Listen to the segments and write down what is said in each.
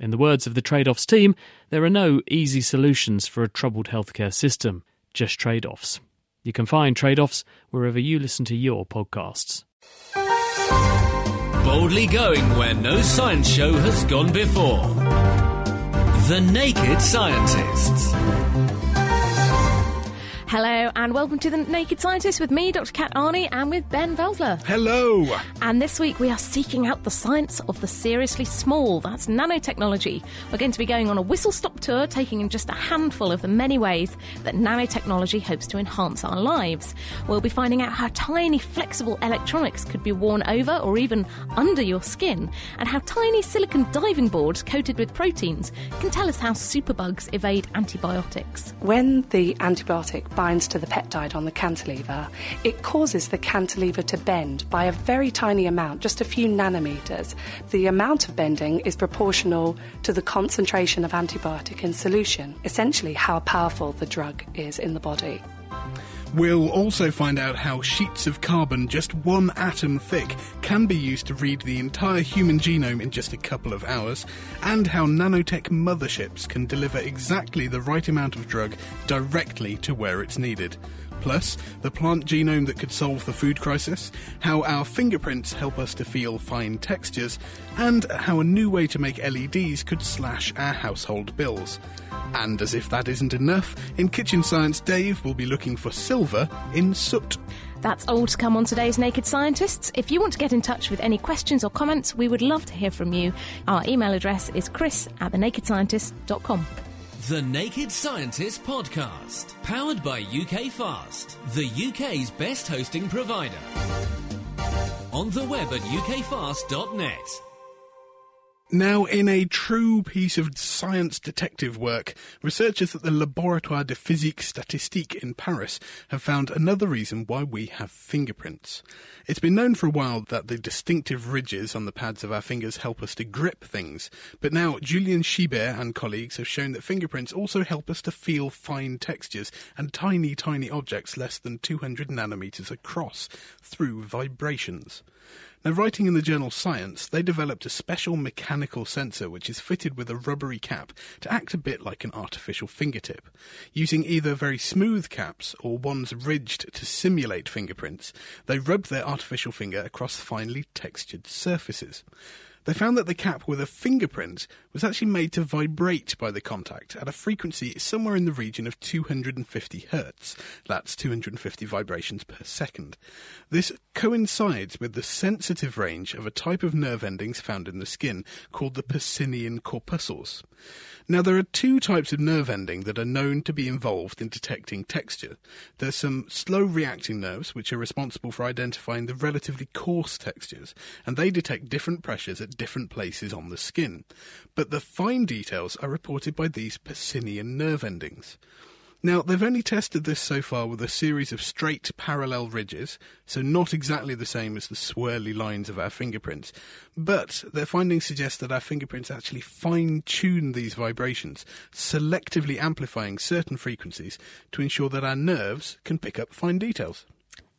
In the words of the trade offs team, there are no easy solutions for a troubled healthcare system, just trade offs. You can find trade offs wherever you listen to your podcasts. Boldly going where no science show has gone before. The Naked Scientists. Hello and welcome to the Naked Scientist with me, Dr. Kat Arney, and with Ben Valsler. Hello. And this week we are seeking out the science of the seriously small. That's nanotechnology. We're going to be going on a whistle stop tour, taking in just a handful of the many ways that nanotechnology hopes to enhance our lives. We'll be finding out how tiny, flexible electronics could be worn over or even under your skin, and how tiny silicon diving boards coated with proteins can tell us how superbugs evade antibiotics. When the antibiotic binds to the peptide on the cantilever, it causes the cantilever to bend by a very tiny amount, just a few nanometers. The amount of bending is proportional to the concentration of antibiotic in solution, essentially, how powerful the drug is in the body. We'll also find out how sheets of carbon just one atom thick can be used to read the entire human genome in just a couple of hours, and how nanotech motherships can deliver exactly the right amount of drug directly to where it's needed. Plus, the plant genome that could solve the food crisis, how our fingerprints help us to feel fine textures, and how a new way to make LEDs could slash our household bills. And as if that isn't enough, in Kitchen Science, Dave will be looking for silver in soot. That's all to come on today's Naked Scientists. If you want to get in touch with any questions or comments, we would love to hear from you. Our email address is chris at thenakedscientist.com. The Naked Scientist Podcast, powered by UK Fast, the UK's best hosting provider. On the web at ukfast.net. Now, in a true piece of science detective work, researchers at the Laboratoire de Physique Statistique in Paris have found another reason why we have fingerprints. It's been known for a while that the distinctive ridges on the pads of our fingers help us to grip things, but now Julien Scheibert and colleagues have shown that fingerprints also help us to feel fine textures and tiny, tiny objects less than 200 nanometers across through vibrations. Now, writing in the journal Science, they developed a special mechanical sensor which is fitted with a rubbery cap to act a bit like an artificial fingertip. Using either very smooth caps or ones ridged to simulate fingerprints, they rubbed their artificial finger across finely textured surfaces. They found that the cap with a fingerprint was actually made to vibrate by the contact at a frequency somewhere in the region of 250 hertz. That's 250 vibrations per second. This coincides with the sensitive range of a type of nerve endings found in the skin called the Pacinian corpuscles. Now, there are two types of nerve ending that are known to be involved in detecting texture. There's some slow reacting nerves, which are responsible for identifying the relatively coarse textures, and they detect different pressures at different places on the skin. But the fine details are reported by these Pacinian nerve endings. Now, they've only tested this so far with a series of straight parallel ridges, so not exactly the same as the swirly lines of our fingerprints, but their findings suggest that our fingerprints actually fine tune these vibrations, selectively amplifying certain frequencies to ensure that our nerves can pick up fine details.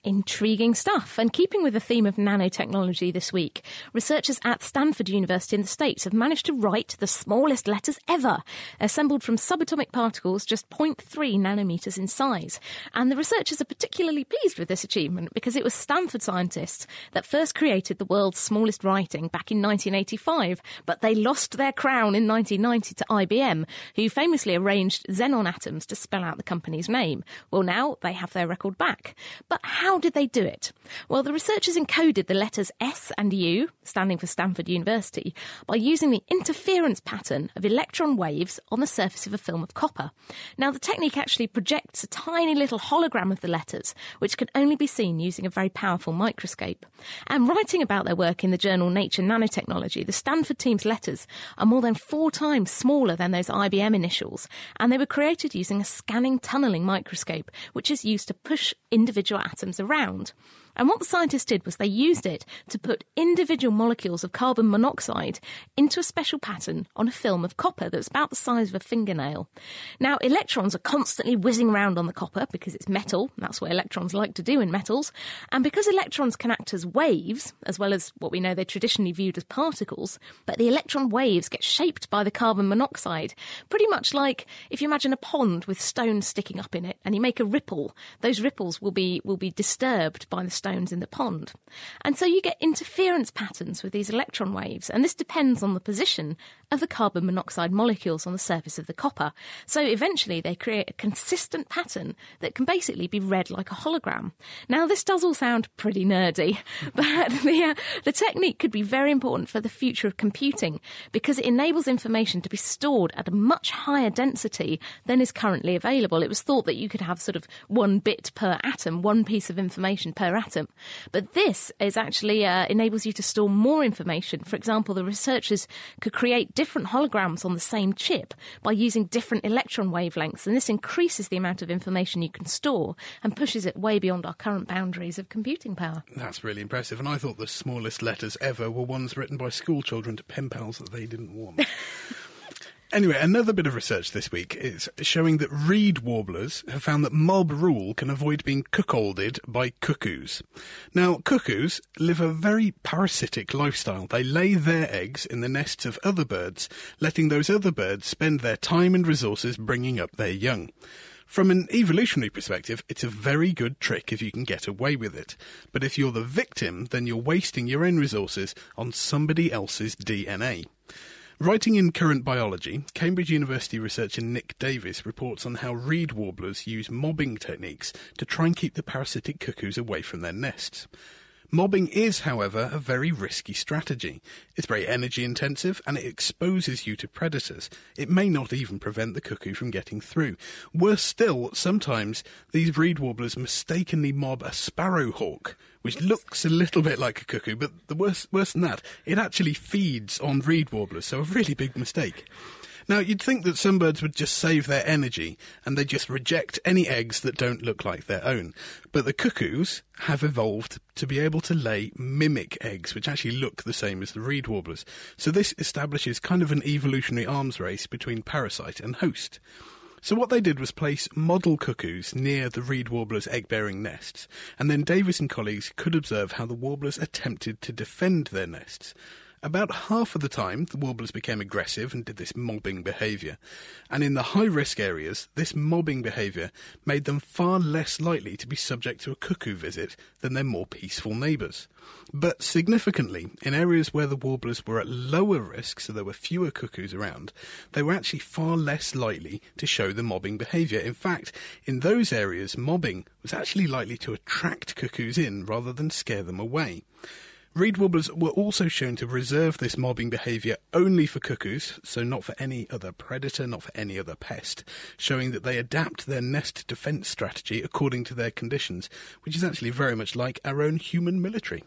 Intriguing stuff. And keeping with the theme of nanotechnology this week, researchers at Stanford University in the States have managed to write the smallest letters ever, assembled from subatomic particles just 0.3 nanometers in size. And the researchers are particularly pleased with this achievement because it was Stanford scientists that first created the world's smallest writing back in 1985, but they lost their crown in 1990 to IBM, who famously arranged xenon atoms to spell out the company's name. Well, now they have their record back. But how how did they do it? Well, the researchers encoded the letters S and U, standing for Stanford University, by using the interference pattern of electron waves on the surface of a film of copper. Now, the technique actually projects a tiny little hologram of the letters, which can only be seen using a very powerful microscope. And writing about their work in the journal Nature Nanotechnology, the Stanford team's letters are more than four times smaller than those IBM initials, and they were created using a scanning tunneling microscope, which is used to push individual atoms around. And what the scientists did was they used it to put individual molecules of carbon monoxide into a special pattern on a film of copper that's about the size of a fingernail. Now, electrons are constantly whizzing around on the copper because it's metal. That's what electrons like to do in metals. And because electrons can act as waves, as well as what we know they're traditionally viewed as particles, but the electron waves get shaped by the carbon monoxide, pretty much like if you imagine a pond with stones sticking up in it and you make a ripple, those ripples will be, will be disturbed by the stone stones in the pond. And so you get interference patterns with these electron waves, and this depends on the position of the carbon monoxide molecules on the surface of the copper. So eventually they create a consistent pattern that can basically be read like a hologram. Now this does all sound pretty nerdy, but the, uh, the technique could be very important for the future of computing because it enables information to be stored at a much higher density than is currently available. It was thought that you could have sort of one bit per atom, one piece of information per atom. But this is actually uh, enables you to store more information. For example, the researchers could create different holograms on the same chip by using different electron wavelengths, and this increases the amount of information you can store and pushes it way beyond our current boundaries of computing power. That's really impressive. And I thought the smallest letters ever were ones written by school children to pen pals that they didn't want. Anyway, another bit of research this week is showing that reed warblers have found that mob rule can avoid being cuckolded by cuckoos. Now, cuckoos live a very parasitic lifestyle. They lay their eggs in the nests of other birds, letting those other birds spend their time and resources bringing up their young. From an evolutionary perspective, it's a very good trick if you can get away with it. But if you're the victim, then you're wasting your own resources on somebody else's DNA. Writing in Current Biology, Cambridge University researcher Nick Davies reports on how reed warblers use mobbing techniques to try and keep the parasitic cuckoos away from their nests. Mobbing is, however, a very risky strategy. It's very energy intensive and it exposes you to predators. It may not even prevent the cuckoo from getting through. Worse still, sometimes these reed warblers mistakenly mob a sparrowhawk, which looks a little bit like a cuckoo, but the worse, worse than that, it actually feeds on reed warblers, so a really big mistake. Now, you'd think that some birds would just save their energy and they just reject any eggs that don't look like their own. But the cuckoos have evolved to be able to lay mimic eggs, which actually look the same as the reed warblers. So this establishes kind of an evolutionary arms race between parasite and host. So what they did was place model cuckoos near the reed warblers' egg-bearing nests, and then Davies and colleagues could observe how the warblers attempted to defend their nests. About half of the time, the warblers became aggressive and did this mobbing behaviour. And in the high risk areas, this mobbing behaviour made them far less likely to be subject to a cuckoo visit than their more peaceful neighbours. But significantly, in areas where the warblers were at lower risk, so there were fewer cuckoos around, they were actually far less likely to show the mobbing behaviour. In fact, in those areas, mobbing was actually likely to attract cuckoos in rather than scare them away. Reed warblers were also shown to reserve this mobbing behaviour only for cuckoos, so not for any other predator, not for any other pest, showing that they adapt their nest defence strategy according to their conditions, which is actually very much like our own human military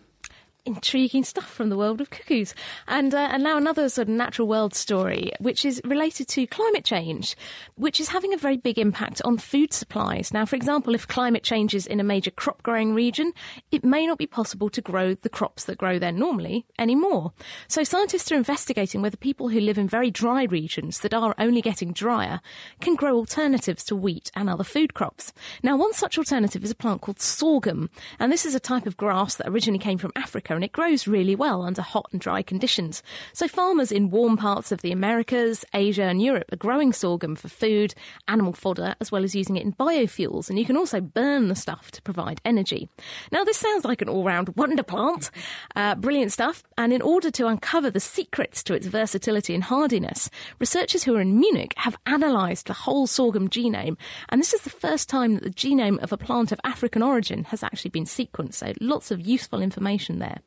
intriguing stuff from the world of cuckoos. And, uh, and now another sort of natural world story, which is related to climate change, which is having a very big impact on food supplies. Now, for example, if climate changes in a major crop growing region, it may not be possible to grow the crops that grow there normally anymore. So scientists are investigating whether people who live in very dry regions that are only getting drier can grow alternatives to wheat and other food crops. Now, one such alternative is a plant called sorghum, and this is a type of grass that originally came from Africa America and it grows really well under hot and dry conditions. So farmers in warm parts of the Americas, Asia and Europe are growing sorghum for food, animal fodder, as well as using it in biofuels. And you can also burn the stuff to provide energy. Now, this sounds like an all-round wonder plant. Uh, brilliant stuff. And in order to uncover the secrets to its versatility and hardiness, researchers who are in Munich have analysed the whole sorghum genome. And this is the first time that the genome of a plant of African origin has actually been sequenced. So lots of useful information there.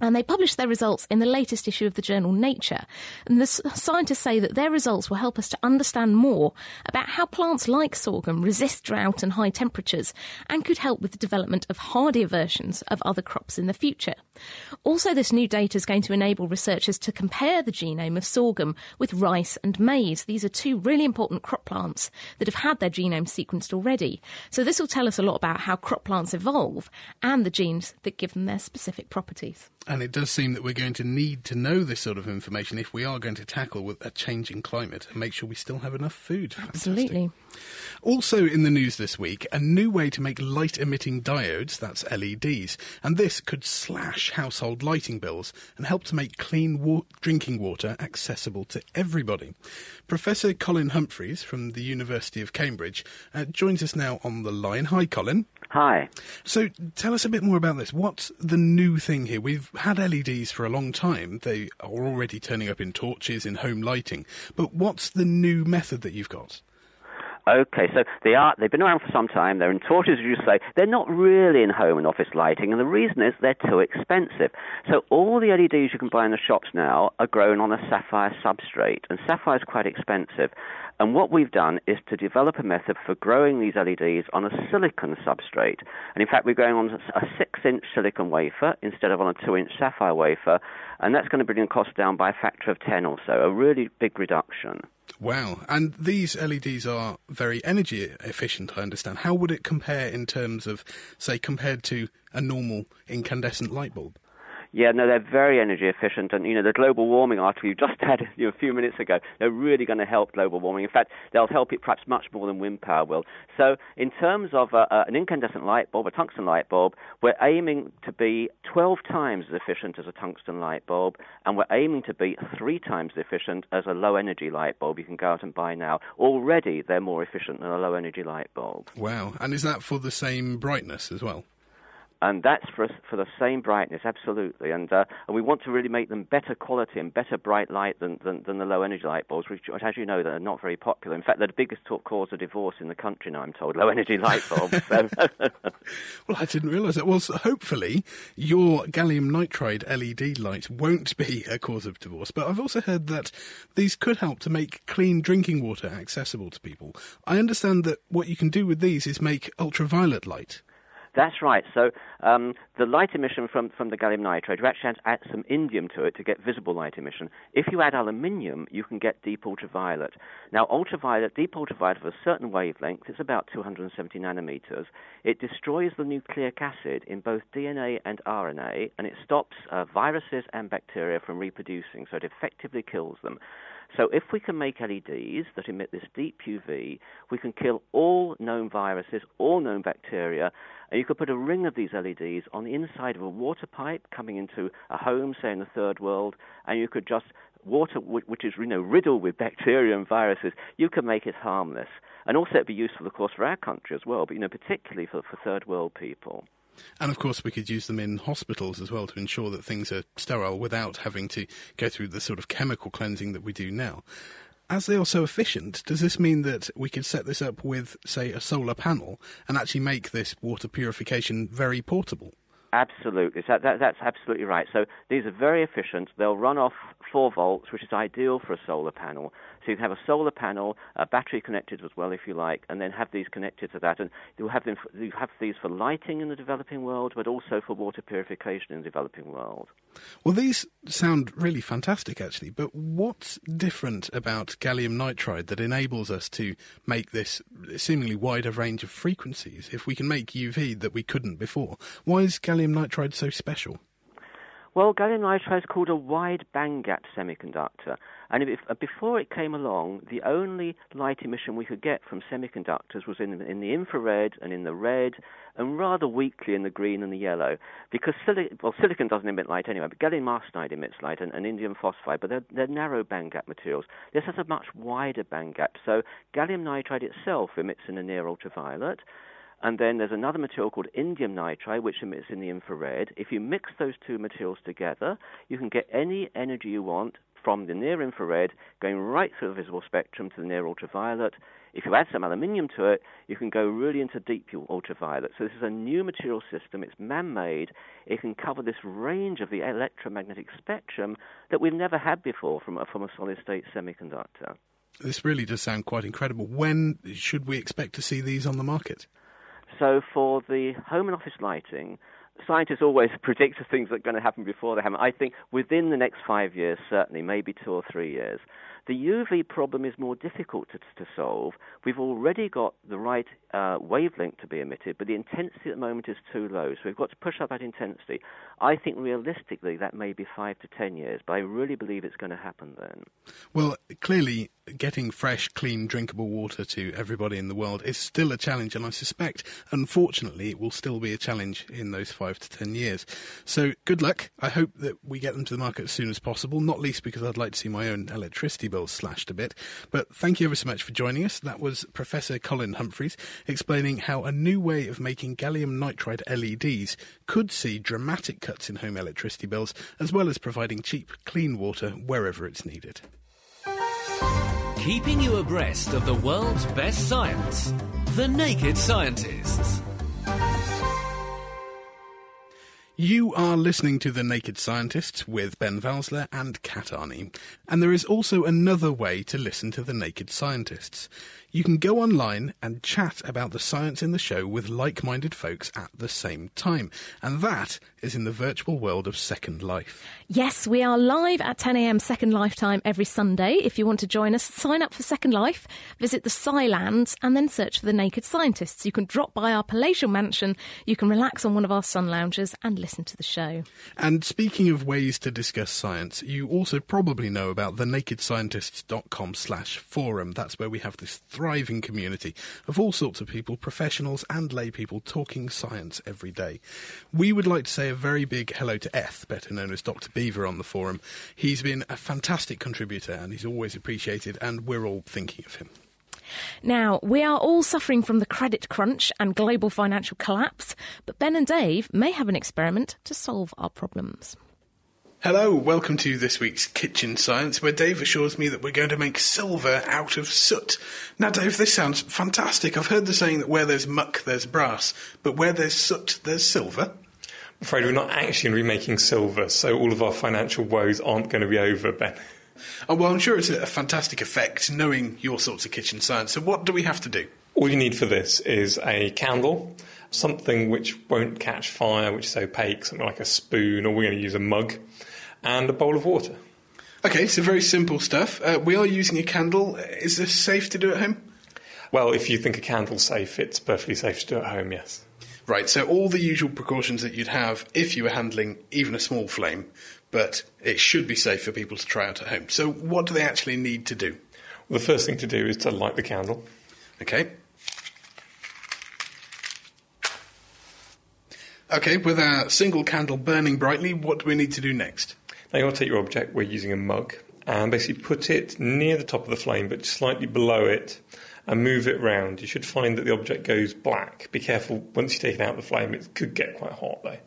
And they published their results in the latest issue of the journal Nature. And the scientists say that their results will help us to understand more about how plants like sorghum resist drought and high temperatures and could help with the development of hardier versions of other crops in the future. Also, this new data is going to enable researchers to compare the genome of sorghum with rice and maize. These are two really important crop plants that have had their genome sequenced already. So this will tell us a lot about how crop plants evolve and the genes that give them their specific properties. And it does seem that we're going to need to know this sort of information if we are going to tackle with a changing climate and make sure we still have enough food. Absolutely. Also in the news this week, a new way to make light emitting diodes, that's LEDs, and this could slash household lighting bills and help to make clean wa- drinking water accessible to everybody. Professor Colin Humphreys from the University of Cambridge uh, joins us now on the line. Hi, Colin. Hi. So tell us a bit more about this. What's the new thing here? We've had LEDs for a long time. They are already turning up in torches, in home lighting. But what's the new method that you've got? Okay, so they are they've been around for some time. They're in torches, as you say. They're not really in home and office lighting, and the reason is they're too expensive. So all the LEDs you can buy in the shops now are grown on a sapphire substrate, and sapphire is quite expensive. And what we've done is to develop a method for growing these LEDs on a silicon substrate. And in fact, we're going on a six inch silicon wafer instead of on a two inch sapphire wafer. And that's going to bring the cost down by a factor of 10 or so, a really big reduction. Wow. And these LEDs are very energy efficient, I understand. How would it compare in terms of, say, compared to a normal incandescent light bulb? Yeah, no, they're very energy efficient, and you know the global warming article you just had you know, a few minutes ago. They're really going to help global warming. In fact, they'll help it perhaps much more than wind power will. So, in terms of uh, uh, an incandescent light bulb, a tungsten light bulb, we're aiming to be 12 times as efficient as a tungsten light bulb, and we're aiming to be three times as efficient as a low energy light bulb you can go out and buy now. Already, they're more efficient than a low energy light bulb. Wow! And is that for the same brightness as well? And that's for for the same brightness, absolutely. And uh, and we want to really make them better quality and better bright light than than, than the low energy light bulbs, which, as you know, are not very popular. In fact, they're the biggest cause of divorce in the country now. I'm told low energy light bulbs. So. well, I didn't realise that. Well, so hopefully your gallium nitride LED light won't be a cause of divorce. But I've also heard that these could help to make clean drinking water accessible to people. I understand that what you can do with these is make ultraviolet light. That's right. So um, the light emission from, from the gallium nitride, you actually add some indium to it to get visible light emission. If you add aluminium, you can get deep ultraviolet. Now, ultraviolet, deep ultraviolet of a certain wavelength, it's about 270 nanometers. It destroys the nucleic acid in both DNA and RNA, and it stops uh, viruses and bacteria from reproducing, so it effectively kills them. So if we can make LEDs that emit this deep UV, we can kill all known viruses, all known bacteria, and you could put a ring of these LEDs on the inside of a water pipe coming into a home, say in the third world, and you could just water which is you know riddled with bacteria and viruses, you can make it harmless. And also it'd be useful, of course, for our country as well, but you know particularly for, for third world people. And of course, we could use them in hospitals as well to ensure that things are sterile without having to go through the sort of chemical cleansing that we do now. As they are so efficient, does this mean that we could set this up with, say, a solar panel and actually make this water purification very portable? Absolutely. So that, that's absolutely right. So these are very efficient. They'll run off 4 volts, which is ideal for a solar panel. So you can have a solar panel, a battery connected as well, if you like, and then have these connected to that. And you have, them, you have these for lighting in the developing world, but also for water purification in the developing world. Well, these sound really fantastic, actually. But what's different about gallium nitride that enables us to make this seemingly wider range of frequencies? If we can make UV that we couldn't before, why is gallium nitride so special? Well, gallium nitride is called a wide bandgap semiconductor, And if, uh, before it came along, the only light emission we could get from semiconductors was in, in the infrared and in the red, and rather weakly in the green and the yellow. Because sili- well, silicon doesn't emit light anyway, but gallium arsenide emits light and, and indium phosphide, but they're, they're narrow bandgap materials. This has a much wider bandgap. So gallium nitride itself emits in the near ultraviolet. And then there's another material called indium nitride, which emits in the infrared. If you mix those two materials together, you can get any energy you want from the near infrared going right through the visible spectrum to the near ultraviolet. If you add some aluminium to it, you can go really into deep ultraviolet. So this is a new material system. It's man-made. It can cover this range of the electromagnetic spectrum that we've never had before from a, from a solid-state semiconductor. This really does sound quite incredible. When should we expect to see these on the market? So for the home and office lighting, scientists always predict the things that are going to happen before they happen. I think within the next five years, certainly, maybe two or three years. The UV problem is more difficult to, to solve. We've already got the right uh, wavelength to be emitted, but the intensity at the moment is too low. So we've got to push up that intensity. I think realistically that may be five to ten years, but I really believe it's going to happen then. Well, clearly, getting fresh, clean, drinkable water to everybody in the world is still a challenge, and I suspect, unfortunately, it will still be a challenge in those five to ten years. So, good luck. I hope that we get them to the market as soon as possible, not least because I'd like to see my own electricity bills slashed a bit. But thank you ever so much for joining us. That was Professor Colin Humphreys explaining how a new way of making gallium nitride LEDs could see dramatic cuts in home electricity bills, as well as providing cheap, clean water wherever it's needed. Keeping you abreast of the world's best science. The Naked Scientists. You are listening to The Naked Scientists with Ben Valsler and Kat Arney. And there is also another way to listen to The Naked Scientists. You can go online and chat about the science in the show with like minded folks at the same time. And that is in the virtual world of Second Life. Yes, we are live at 10am Second Life time every Sunday. If you want to join us, sign up for Second Life, visit the Scilands, and then search for the Naked Scientists. You can drop by our palatial mansion, you can relax on one of our sun lounges, and listen to the show. And speaking of ways to discuss science, you also probably know about the nakedscientists.com slash forum. That's where we have this thriving community of all sorts of people, professionals and lay people, talking science every day. We would like to say a very big hello to Eth, better known as Dr. Beaver on the forum. He's been a fantastic contributor and he's always appreciated, and we're all thinking of him. Now, we are all suffering from the credit crunch and global financial collapse, but Ben and Dave may have an experiment to solve our problems. Hello, welcome to this week's Kitchen Science, where Dave assures me that we're going to make silver out of soot. Now, Dave, this sounds fantastic. I've heard the saying that where there's muck, there's brass, but where there's soot, there's silver. I'm afraid we're not actually going to be making silver, so all of our financial woes aren't going to be over, Ben. Oh, well, I'm sure it's a fantastic effect knowing your sorts of kitchen science. So, what do we have to do? All you need for this is a candle, something which won't catch fire, which is opaque, something like a spoon, or we're going to use a mug and a bowl of water. Okay, so very simple stuff. Uh, we are using a candle. Is this safe to do at home? Well, if you think a candle's safe, it's perfectly safe to do at home, yes. Right, so all the usual precautions that you'd have if you were handling even a small flame, but it should be safe for people to try out at home. So, what do they actually need to do? Well, the first thing to do is to light the candle. Okay. Okay, with our single candle burning brightly, what do we need to do next? Now you want to take your object, we're using a mug, and basically put it near the top of the flame but slightly below it and move it round. You should find that the object goes black. Be careful, once you take it out of the flame, it could get quite hot though.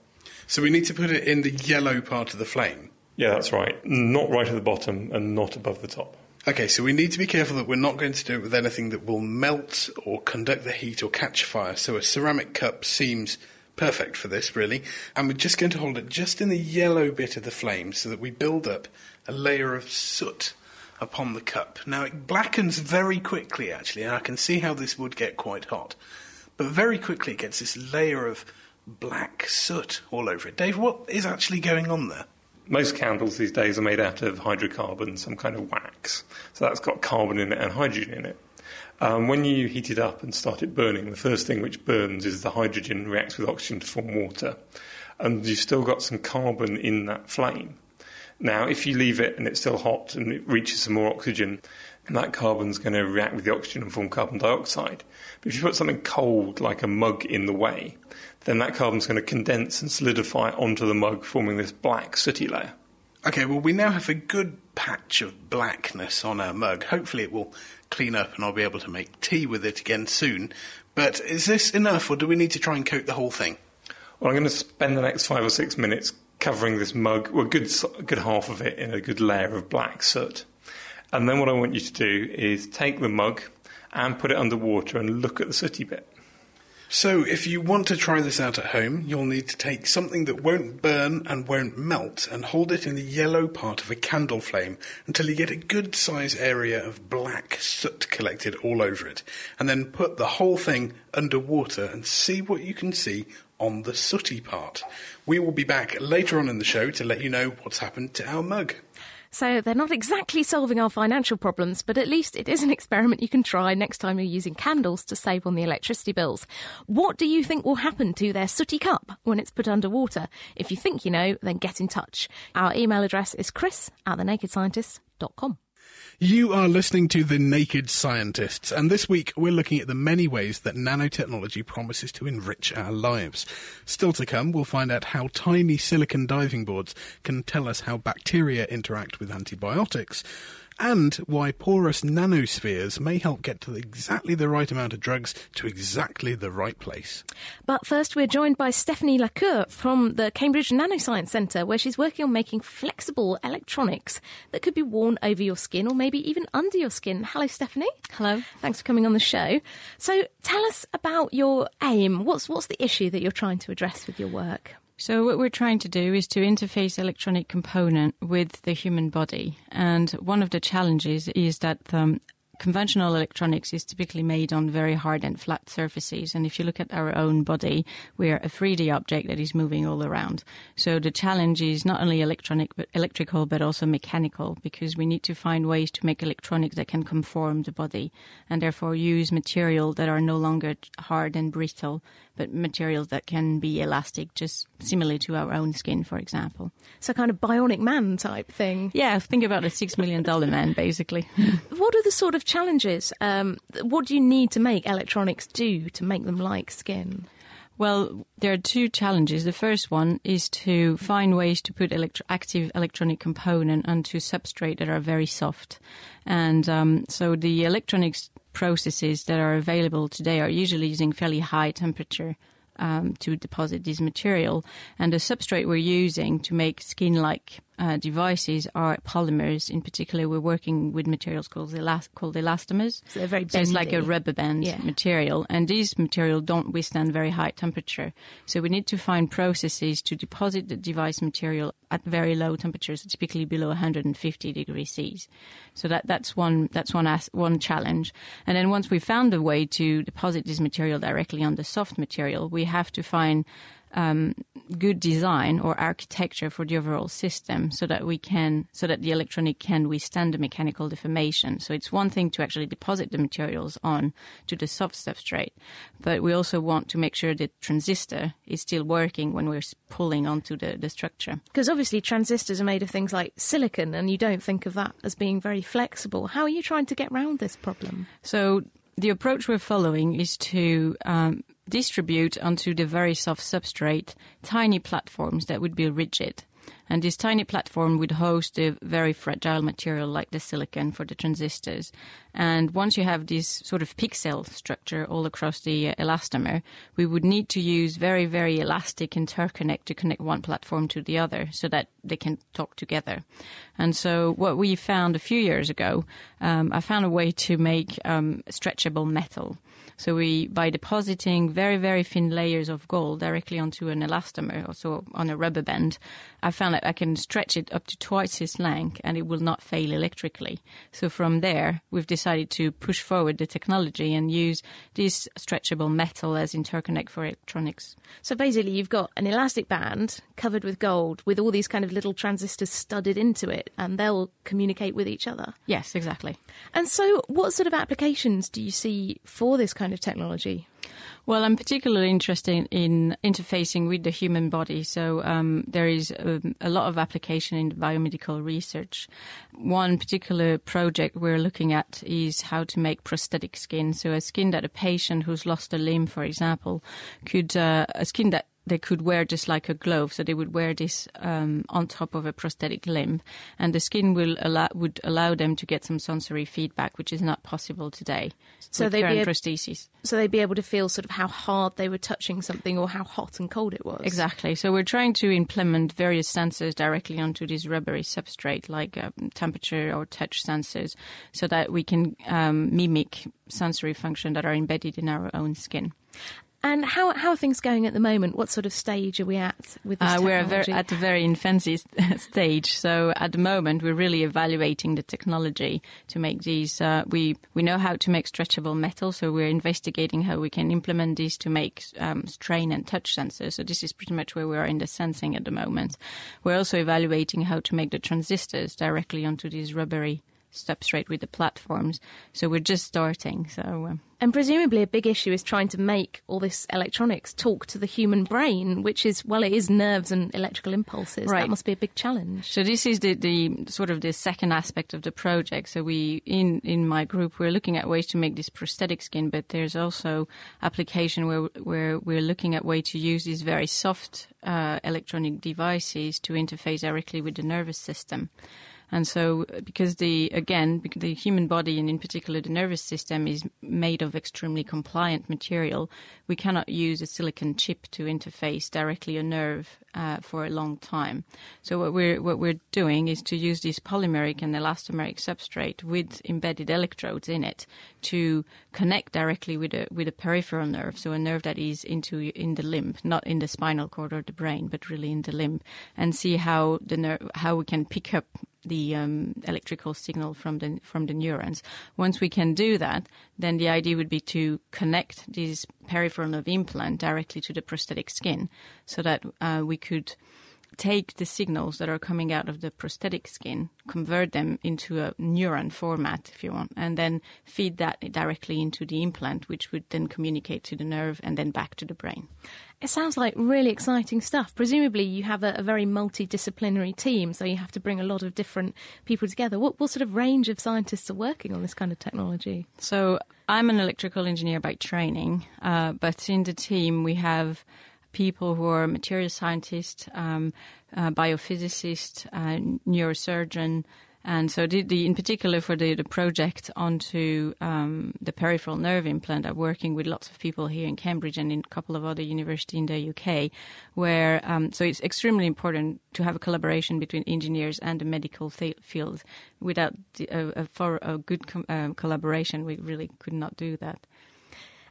So we need to put it in the yellow part of the flame. Yeah, that's right. Not right at the bottom and not above the top. Okay, so we need to be careful that we're not going to do it with anything that will melt or conduct the heat or catch fire. So a ceramic cup seems perfect for this, really. And we're just going to hold it just in the yellow bit of the flame so that we build up a layer of soot upon the cup. Now, it blackens very quickly, actually, and I can see how this would get quite hot. But very quickly it gets this layer of black soot all over it. Dave, what is actually going on there? Most candles these days are made out of hydrocarbon, some kind of wax. So that's got carbon in it and hydrogen in it. Um, when you heat it up and start it burning, the first thing which burns is the hydrogen reacts with oxygen to form water. And you've still got some carbon in that flame. Now, if you leave it and it's still hot and it reaches some more oxygen, that carbon's going to react with the oxygen and form carbon dioxide. But if you put something cold like a mug in the way, then that carbon's going to condense and solidify onto the mug, forming this black sooty layer. Okay, well, we now have a good patch of blackness on our mug. Hopefully, it will clean up and I'll be able to make tea with it again soon. But is this enough, or do we need to try and coat the whole thing? Well, I'm going to spend the next five or six minutes covering this mug, well, a good, good half of it in a good layer of black soot. And then what I want you to do is take the mug and put it under water and look at the sooty bit. So, if you want to try this out at home, you'll need to take something that won't burn and won't melt and hold it in the yellow part of a candle flame until you get a good size area of black soot collected all over it. And then put the whole thing under water and see what you can see on the sooty part. We will be back later on in the show to let you know what's happened to our mug. So they're not exactly solving our financial problems, but at least it is an experiment you can try next time you're using candles to save on the electricity bills. What do you think will happen to their sooty cup when it's put underwater? If you think you know, then get in touch. Our email address is chris at thenakedscientist.com. You are listening to The Naked Scientists, and this week we're looking at the many ways that nanotechnology promises to enrich our lives. Still to come, we'll find out how tiny silicon diving boards can tell us how bacteria interact with antibiotics and why porous nanospheres may help get to exactly the right amount of drugs to exactly the right place. But first, we're joined by Stephanie Lacour from the Cambridge Nanoscience Centre, where she's working on making flexible electronics that could be worn over your skin or maybe even under your skin. Hello, Stephanie. Hello. Thanks for coming on the show. So, tell us about your aim. What's what's the issue that you're trying to address with your work? So what we're trying to do is to interface electronic component with the human body, and one of the challenges is that um, conventional electronics is typically made on very hard and flat surfaces. And if you look at our own body, we are a 3D object that is moving all around. So the challenge is not only electronic, but electrical, but also mechanical, because we need to find ways to make electronics that can conform the body and therefore use material that are no longer hard and brittle, but materials that can be elastic, just similar to our own skin, for example. So, kind of bionic man type thing. Yeah, think about a six million dollar man, basically. what are the sort of challenges? Um, what do you need to make electronics do to make them like skin? Well, there are two challenges. The first one is to find ways to put electro- active electronic component onto substrate that are very soft. And um, so the electronics processes that are available today are usually using fairly high temperature um, to deposit this material. And the substrate we're using to make skin like uh, devices are polymers. In particular, we're working with materials called, elas- called elastomers. So they're very So it's like a rubber band Yeah. material. And these materials don't withstand very high temperature. So we need to find processes to deposit the device material at very low temperatures, typically below 150 degrees C. So that, that's one, that's one, as, one challenge. And then once we found a way to deposit this material directly on the soft material, we have to find um, good design or architecture for the overall system so that we can so that the electronic can withstand the mechanical deformation so it's one thing to actually deposit the materials on to the soft substrate but we also want to make sure the transistor is still working when we're pulling onto the, the structure Because obviously transistors are made of things like silicon, and you don't think of that as being very flexible. How are you trying to get around this problem? So the approach we're following is to um, distribute onto the very soft substrate tiny platforms that would be rigid. And this tiny platform would host a very fragile material like the silicon for the transistors. And once you have this sort of pixel structure all across the uh, elastomer, we would need to use very, very elastic interconnect to connect one platform to the other so that they can talk together. And so what we found a few years ago, um, I found a way to make um, stretchable metal. So we, by depositing very, very thin layers of gold directly onto an elastomer, also on a rubber band, I found that I can stretch it up to twice its length and it will not fail electrically. So from there, we've decided to push forward the technology and use this stretchable metal as interconnect for electronics. So basically, you've got an elastic band covered with gold with all these kind of little transistors studded into it, and they'll communicate with each other. Yes, exactly. And so, what sort of applications do you see for this kind kind of technology? Well, I'm particularly interested in interfacing with the human body. So um, there is a, a, lot of application in biomedical research. One particular project we're looking at is how to make prosthetic skin. So a skin that a patient who's lost a limb, for example, could uh, a skin that they could wear just like a glove. So they would wear this um, on top of a prosthetic limb, and the skin will allow would allow them to get some sensory feedback, which is not possible today. So they'd be ab- prostheses. So they'd be able to feel sort of how hard they were touching something or how hot and cold it was. Exactly. So we're trying to implement various sensors directly onto this rubbery substrate, like uh, temperature or touch sensors, so that we can um, mimic sensory function that are embedded in our own skin. And how, how are things going at the moment? What sort of stage are we at with this uh, We're very, at a very infancy stage. So at the moment, we're really evaluating the technology to make these. Uh, we we know how to make stretchable metal, so we're investigating how we can implement these to make um, strain and touch sensors. So this is pretty much where we are in the sensing at the moment. We're also evaluating how to make the transistors directly onto these rubbery substrate with the platforms. So we're just starting. So. Um, and presumably, a big issue is trying to make all this electronics talk to the human brain, which is, well, it is nerves and electrical impulses. Right. That must be a big challenge. So this is the, the sort of the second aspect of the project. So we, in, in my group, we're looking at ways to make this prosthetic skin, but there's also application where, where we're looking at way to use these very soft uh, electronic devices to interface directly with the nervous system. And so, because the again, the human body and in particular the nervous system is made of extremely compliant material, we cannot use a silicon chip to interface directly a nerve uh, for a long time. So what we're what we're doing is to use this polymeric and elastomeric substrate with embedded electrodes in it to connect directly with a with a peripheral nerve, so a nerve that is into in the limb, not in the spinal cord or the brain, but really in the limb, and see how the nerve how we can pick up the um, electrical signal from the from the neurons. Once we can do that, then the idea would be to connect this peripheral nerve implant directly to the prosthetic skin, so that uh, we could take the signals that are coming out of the prosthetic skin, convert them into a neuron format, if you want, and then feed that directly into the implant, which would then communicate to the nerve and then back to the brain. It sounds like really exciting stuff. Presumably, you have a, a very multidisciplinary team, so you have to bring a lot of different people together. What, what sort of range of scientists are working on this kind of technology? So, I'm an electrical engineer by training, uh, but in the team we have people who are material scientists, um, uh, biophysicists, uh, neurosurgeon, and so, the, the, in particular, for the, the project onto um, the peripheral nerve implant, I'm working with lots of people here in Cambridge and in a couple of other universities in the UK, where um, so it's extremely important to have a collaboration between engineers and the medical field. Without the, a, for a good com- um, collaboration, we really could not do that.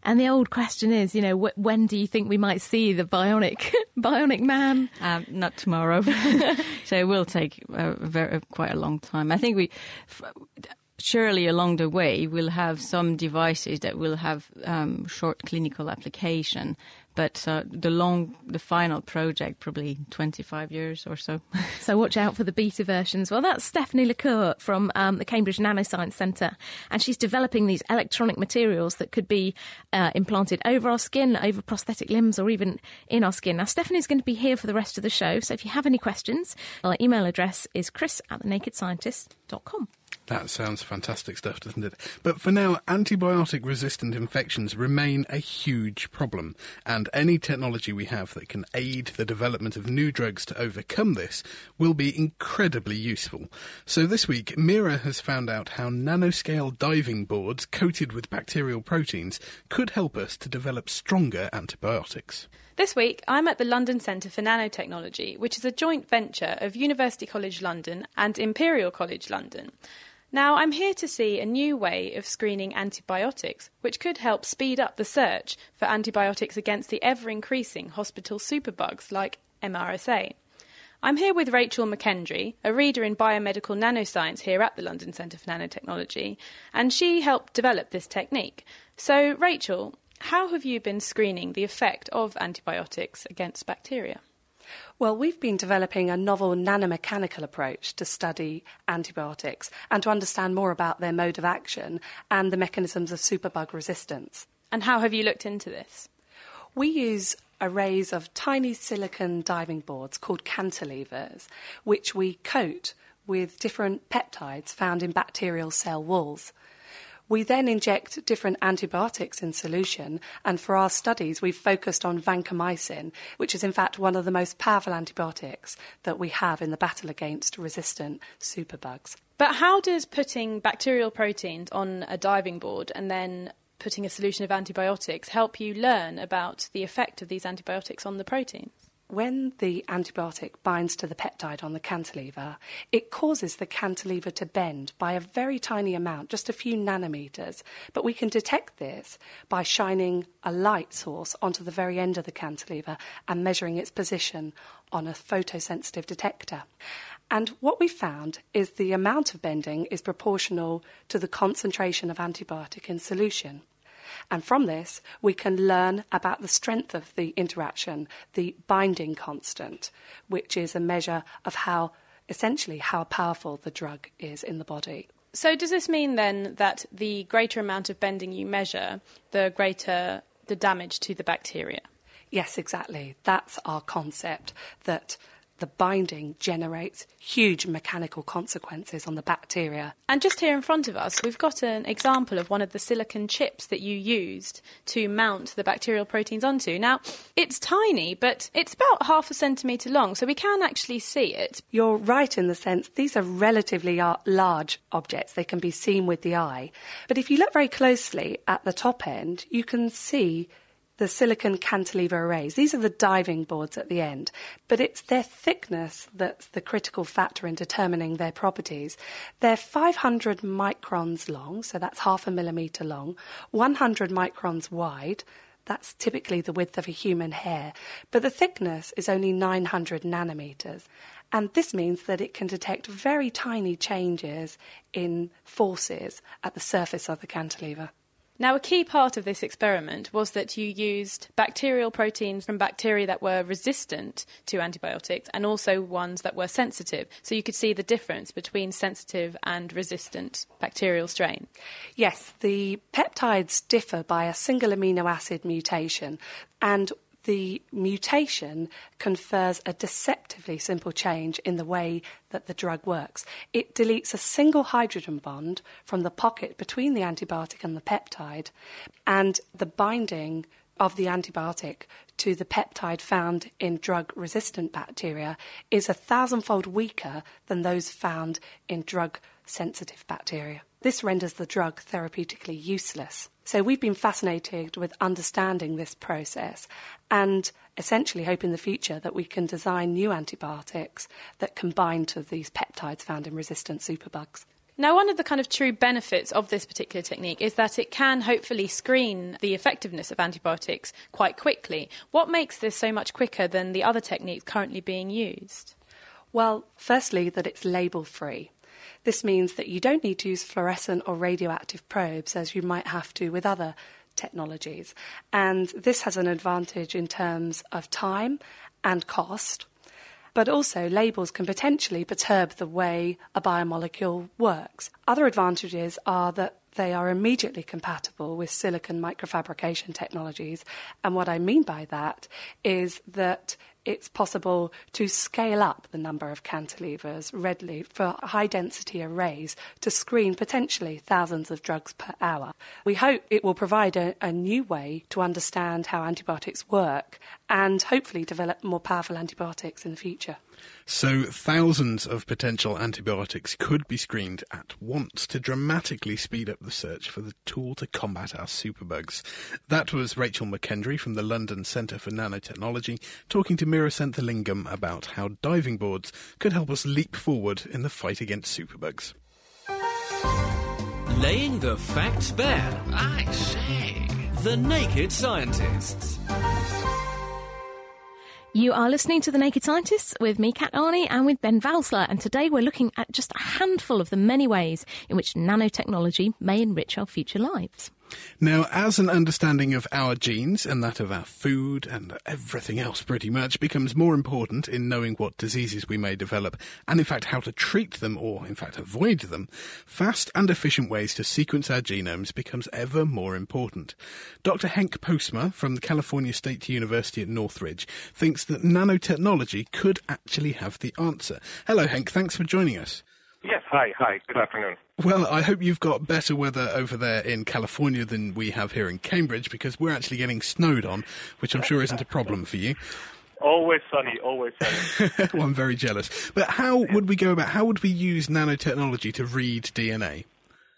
And the old question is, you know, wh- when do you think we might see the bionic bionic man? Um, not tomorrow. so it will take a very, quite a long time. I think we. F- surely along the way we'll have some devices that will have um, short clinical application but uh, the long, the final project, probably 25 years or so. so watch out for the beta versions. Well, that's Stephanie Lacour from um, the Cambridge Nanoscience Centre, and she's developing these electronic materials that could be uh, implanted over our skin, over prosthetic limbs, or even in our skin. Now, Stephanie's going to be here for the rest of the show, so if you have any questions, our email address is chris at thenakedscientist.com. That sounds fantastic stuff, doesn't it? But for now, antibiotic resistant infections remain a huge problem, and any technology we have that can aid the development of new drugs to overcome this will be incredibly useful. So this week, Mira has found out how nanoscale diving boards coated with bacterial proteins could help us to develop stronger antibiotics. This week, I'm at the London Centre for Nanotechnology, which is a joint venture of University College London and Imperial College London. Now, I'm here to see a new way of screening antibiotics, which could help speed up the search for antibiotics against the ever increasing hospital superbugs like MRSA. I'm here with Rachel McKendry, a reader in biomedical nanoscience here at the London Centre for Nanotechnology, and she helped develop this technique. So, Rachel, how have you been screening the effect of antibiotics against bacteria? Well, we've been developing a novel nanomechanical approach to study antibiotics and to understand more about their mode of action and the mechanisms of superbug resistance. And how have you looked into this? We use arrays of tiny silicon diving boards called cantilevers, which we coat with different peptides found in bacterial cell walls. We then inject different antibiotics in solution, and for our studies, we've focused on vancomycin, which is in fact one of the most powerful antibiotics that we have in the battle against resistant superbugs. But how does putting bacterial proteins on a diving board and then putting a solution of antibiotics help you learn about the effect of these antibiotics on the proteins? When the antibiotic binds to the peptide on the cantilever, it causes the cantilever to bend by a very tiny amount, just a few nanometers. But we can detect this by shining a light source onto the very end of the cantilever and measuring its position on a photosensitive detector. And what we found is the amount of bending is proportional to the concentration of antibiotic in solution. And from this, we can learn about the strength of the interaction, the binding constant, which is a measure of how, essentially, how powerful the drug is in the body. So, does this mean then that the greater amount of bending you measure, the greater the damage to the bacteria? Yes, exactly. That's our concept that the binding generates huge mechanical consequences on the bacteria. And just here in front of us, we've got an example of one of the silicon chips that you used to mount the bacterial proteins onto. Now, it's tiny, but it's about half a centimetre long, so we can actually see it. You're right in the sense these are relatively uh, large objects. They can be seen with the eye. But if you look very closely at the top end, you can see the silicon cantilever arrays. These are the diving boards at the end, but it's their thickness that's the critical factor in determining their properties. They're 500 microns long, so that's half a millimetre long, 100 microns wide. That's typically the width of a human hair, but the thickness is only 900 nanometers. And this means that it can detect very tiny changes in forces at the surface of the cantilever. Now, a key part of this experiment was that you used bacterial proteins from bacteria that were resistant to antibiotics and also ones that were sensitive. So you could see the difference between sensitive and resistant bacterial strain. Yes, the peptides differ by a single amino acid mutation. And the mutation confers a deceptively simple change in the way that the drug works. It deletes a single hydrogen bond from the pocket between the antibiotic and the peptide, and the binding of the antibiotic to the peptide found in drug resistant bacteria is a thousandfold weaker than those found in drug sensitive bacteria. This renders the drug therapeutically useless. So we've been fascinated with understanding this process and essentially hope in the future that we can design new antibiotics that combine to these peptides found in resistant superbugs. Now, one of the kind of true benefits of this particular technique is that it can hopefully screen the effectiveness of antibiotics quite quickly. What makes this so much quicker than the other techniques currently being used? Well, firstly, that it's label free. This means that you don't need to use fluorescent or radioactive probes as you might have to with other technologies. And this has an advantage in terms of time and cost. But also, labels can potentially perturb the way a biomolecule works. Other advantages are that they are immediately compatible with silicon microfabrication technologies. And what I mean by that is that it's possible to scale up the number of cantilevers readily for high density arrays to screen potentially thousands of drugs per hour. We hope it will provide a, a, new way to understand how antibiotics work and hopefully develop more powerful antibiotics in the future. So, thousands of potential antibiotics could be screened at once to dramatically speed up the search for the tool to combat our superbugs. That was Rachel McKendry from the London Centre for Nanotechnology talking to Meera Senthilingam about how diving boards could help us leap forward in the fight against superbugs. Laying the facts bare. I say. The Naked Scientists. You are listening to The Naked Scientists with me, Kat Arney, and with Ben Valsler. And today we're looking at just a handful of the many ways in which nanotechnology may enrich our future lives. Now, as an understanding of our genes and that of our food and everything else pretty much becomes more important in knowing what diseases we may develop and, in fact, how to treat them or, in fact, avoid them, fast and efficient ways to sequence our genomes becomes ever more important. Dr. Henk Postma from the California State University at Northridge thinks that nanotechnology could actually have the answer. Hello, Henk. Thanks for joining us. Yes, hi, hi. Good afternoon. Well, I hope you've got better weather over there in California than we have here in Cambridge because we're actually getting snowed on, which I'm sure isn't a problem for you. Always sunny, always sunny. well, I'm very jealous. But how would we go about, how would we use nanotechnology to read DNA?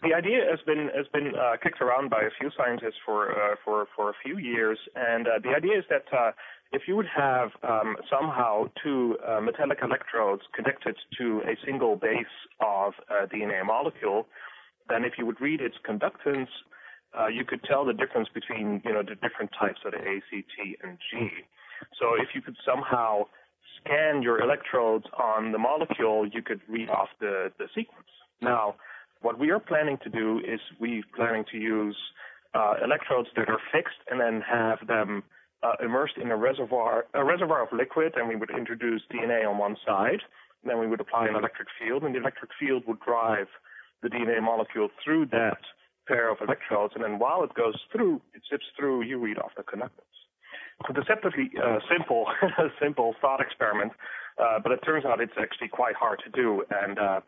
The idea has been has been uh, kicked around by a few scientists for uh, for for a few years, and uh, the idea is that uh, if you would have um, somehow two uh, metallic electrodes connected to a single base of a DNA molecule, then if you would read its conductance, uh, you could tell the difference between you know the different types of the A, C, T, and G. So if you could somehow scan your electrodes on the molecule, you could read off the, the sequence. Now, what we are planning to do is we're planning to use uh, electrodes that are fixed and then have them uh, immersed in a reservoir, a reservoir of liquid, and we would introduce DNA on one side. Then we would apply an electric field, and the electric field would drive the DNA molecule through that pair of electrodes, and then while it goes through, it zips through, you read off the conductance. So deceptively uh, simple, simple thought experiment, uh, but it turns out it's actually quite hard to do, and uh,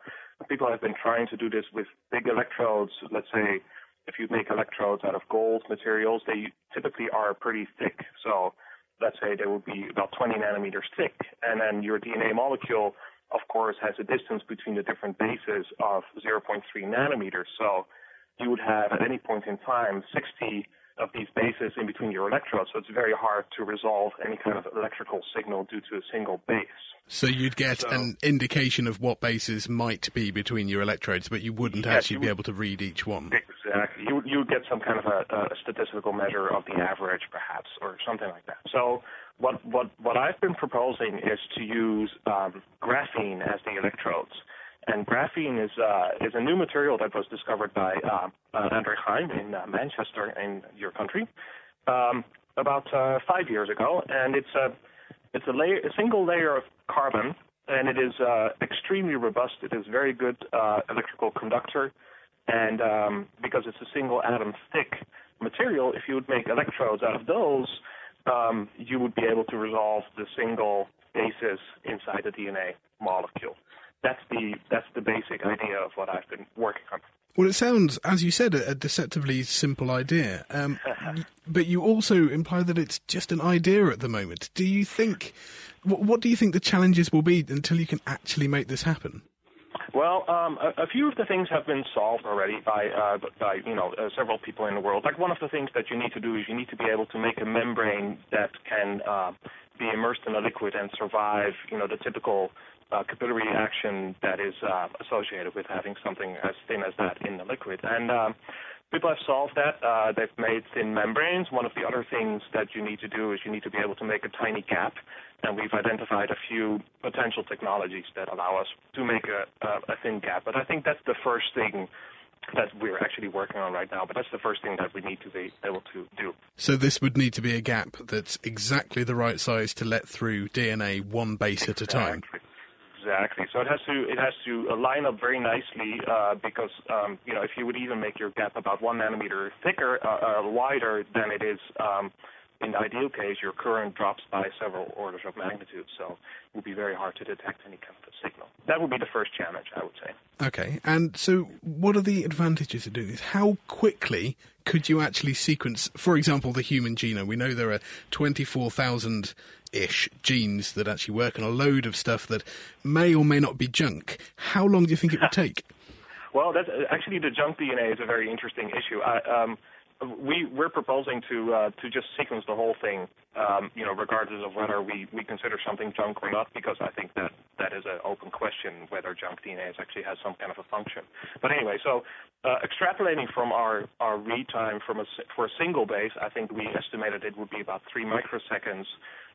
people have been trying to do this with big electrodes, let's say if you make electrodes out of gold materials, they typically are pretty thick. So let's say they would be about 20 nanometers thick. And then your DNA molecule, of course, has a distance between the different bases of 0.3 nanometers. So you would have at any point in time 60 of these bases in between your electrodes. So it's very hard to resolve any kind of electrical signal due to a single base. So you'd get so, an indication of what bases might be between your electrodes, but you wouldn't yes, actually you would, be able to read each one. Exactly. You you would get some kind of a, a, statistical measure of the average, perhaps, or something like that. So what what what I've been proposing is to use um, graphene as the electrodes. And graphene is uh, is a new material that was discovered by uh, uh, Andre Geim in uh, Manchester, in your country, um, about uh, five years ago. And it's a it's a, layer, a single layer of carbon, and it is uh, extremely robust. It is very good uh, electrical conductor, and um, because it's a single atom thick material, if you would make electrodes out of those, um, you would be able to resolve the single bases inside the DNA molecule. That's the that's the basic idea of what I've been working on. Well, it sounds, as you said, a, deceptively simple idea. Um, but you also imply that it's just an idea at the moment. Do you think? What, what, do you think the challenges will be until you can actually make this happen? Well, um, a, a, few of the things have been solved already by uh, by you know uh, several people in the world. Like one of the things that you need to do is you need to be able to make a membrane that can uh, be immersed in a liquid and survive you know the typical uh, capillary action that is uh, associated with having something as thin as that in the liquid. And um, people have solved that. Uh, they've made thin membranes. One of the other things that you need to do is you need to be able to make a tiny gap. And we've identified a few potential technologies that allow us to make a, a, a thin gap. But I think that's the first thing that we're actually working on right now, but that's the first thing that we need to be able to do. So this would need to be a gap that's exactly the right size to let through DNA one base exactly. at a time. Exactly. So it has to it has to line up very nicely uh, because um, you know if you would even make your gap about one nanometer thicker, uh, uh, wider than it is. Um, in the ideal case, your current drops by several orders of magnitude, so it would be very hard to detect any kind of signal. That would be the first challenge, I would say. Okay, and so what are the advantages of doing this? How quickly could you actually sequence, for example, the human genome? We know there are 24,000 ish genes that actually work on a load of stuff that may or may not be junk. How long do you think it would take? well, that's, actually, the junk DNA is a very interesting issue. I, um, we we're proposing to uh, to just sequence the whole thing, um, you know, regardless of whether we, we consider something junk or not, because I think that that is an open question whether junk DNA actually has some kind of a function. But anyway, so uh, extrapolating from our our read time from a for a single base, I think we estimated it would be about three microseconds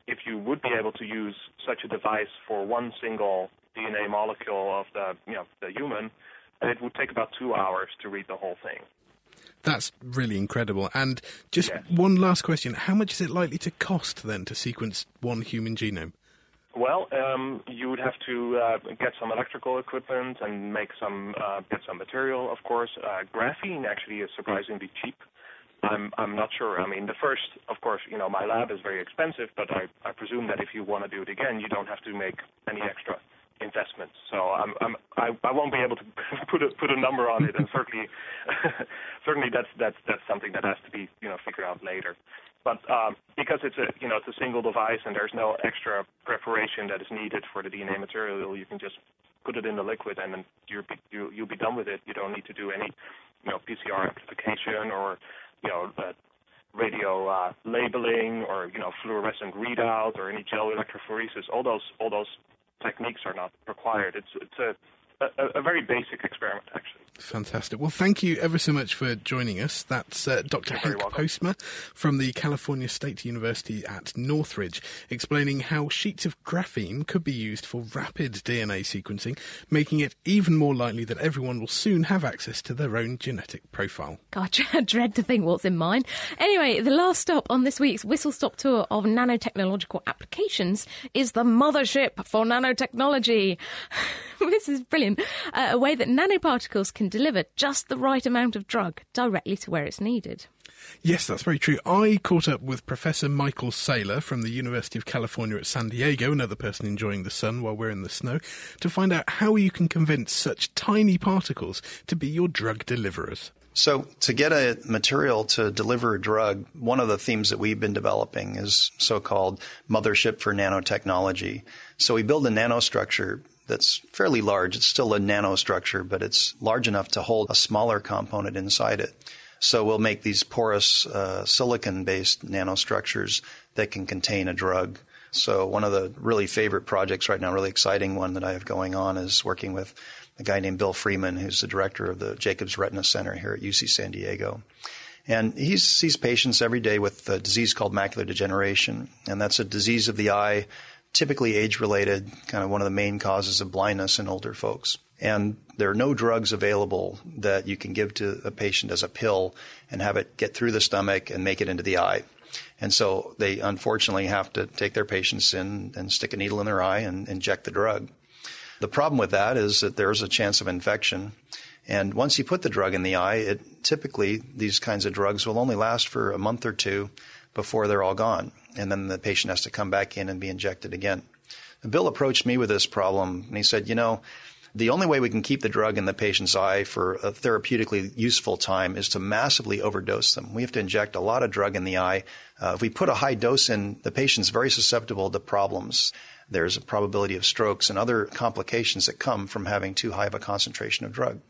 if you would be able to use such a device for one single DNA molecule of the you know the human, it would take about two hours to read the whole thing. That's really incredible. And just one last question. How much is it likely to cost then to sequence one human genome? Well, um, you would have to uh, get some electrical equipment and make some uh, get some material, of course. Uh, graphene actually is surprisingly cheap. I'm I'm not sure. I mean, the first, of course, you know, my lab is very expensive, but I I presume that if you want to do it again, you don't have to make any extra investments. So I'm, I'm I, I won't be able to put a put a number on it, and certainly certainly that's that's that's something that has to be you know figured out later. But um, because it's a you know it's a single device and there's no extra preparation that is needed for the DNA material, you can just put it in the liquid and then you're you, you'll be done with it. You don't need to do any you know PCR amplification or you know uh, radio uh, labeling or you know fluorescent readout or any gel electrophoresis. All those all those techniques are not required. It's it's a a, a, very basic experiment, actually. Fantastic. Well, thank you ever so much for joining us. That's uh, Dr. You're Henk Postma from the California State University at Northridge, explaining how sheets of graphene could be used for rapid DNA sequencing, making it even more likely that everyone will soon have access to their own genetic profile. God, I dread to think what's in mine. Anyway, the last stop on this week's whistle stop tour of nanotechnological applications is the mothership for nanotechnology. this is brilliant uh, a way that nanoparticles can deliver just the right amount of drug directly to where it's needed. Yes, that's very true. I caught up with Professor Michael Sailor from the University of California at San Diego, another person enjoying the sun while we're in the snow, to find out how you can convince such tiny particles to be your drug deliverers. So, to get a material to deliver a drug, one of the themes that we've been developing is so called mothership for nanotechnology. So, we build a nanostructure that's fairly large. It's still a nanostructure, but it's large enough to hold a smaller component inside it. So we'll make these porous uh, silicon-based nanostructures that can contain a drug. So one of the really favorite projects right now, really exciting one that I have going on, is working with a guy named Bill Freeman, who's the director of the Jacobs Retina Center here at UC San Diego. And he sees patients every day with a disease called macular degeneration, and that's a disease of the eye typically age related, kind of one of the main causes of blindness in older folks. And there are no drugs available that you can give to a patient as a pill and have it get through the stomach and make it into the eye. And so they unfortunately have to take their patients in and stick a needle in their eye and inject the drug. The problem with that is that there's a chance of infection. And once you put the drug in the eye, it typically these kinds of drugs will only last for a month or two before they're all gone and then the patient has to come back in and be injected again. Bill approached me with this problem, and he said, you know, the only way we can keep the drug in the patient's eye for a therapeutically useful time is to massively overdose them. We have to inject a lot of drug in the eye. Uh, if we put a high dose in, the patient's very susceptible to problems. There's a probability of strokes and other complications that come from having too high of a concentration of drug.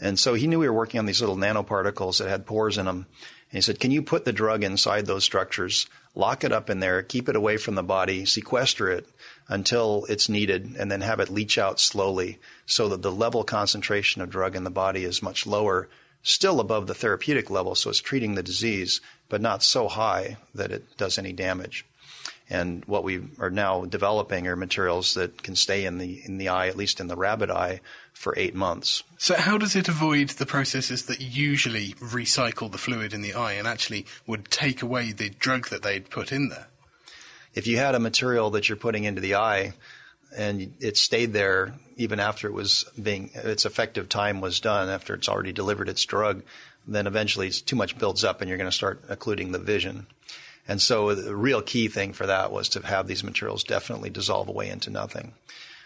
And so he knew we were working on these little nanoparticles that had pores in them. And he said, Can you put the drug inside those structures, lock it up in there, keep it away from the body, sequester it until it's needed, and then have it leach out slowly so that the level concentration of drug in the body is much lower, still above the therapeutic level, so it's treating the disease, but not so high that it does any damage. And what we are now developing are materials that can stay in the in the eye, at least in the rabbit eye, for eight months. So, how does it avoid the processes that usually recycle the fluid in the eye and actually would take away the drug that they'd put in there? If you had a material that you're putting into the eye and it stayed there even after it was being its effective time was done, after it's already delivered its drug, then eventually too much builds up and you're going to start occluding the vision. And so the real key thing for that was to have these materials definitely dissolve away into nothing.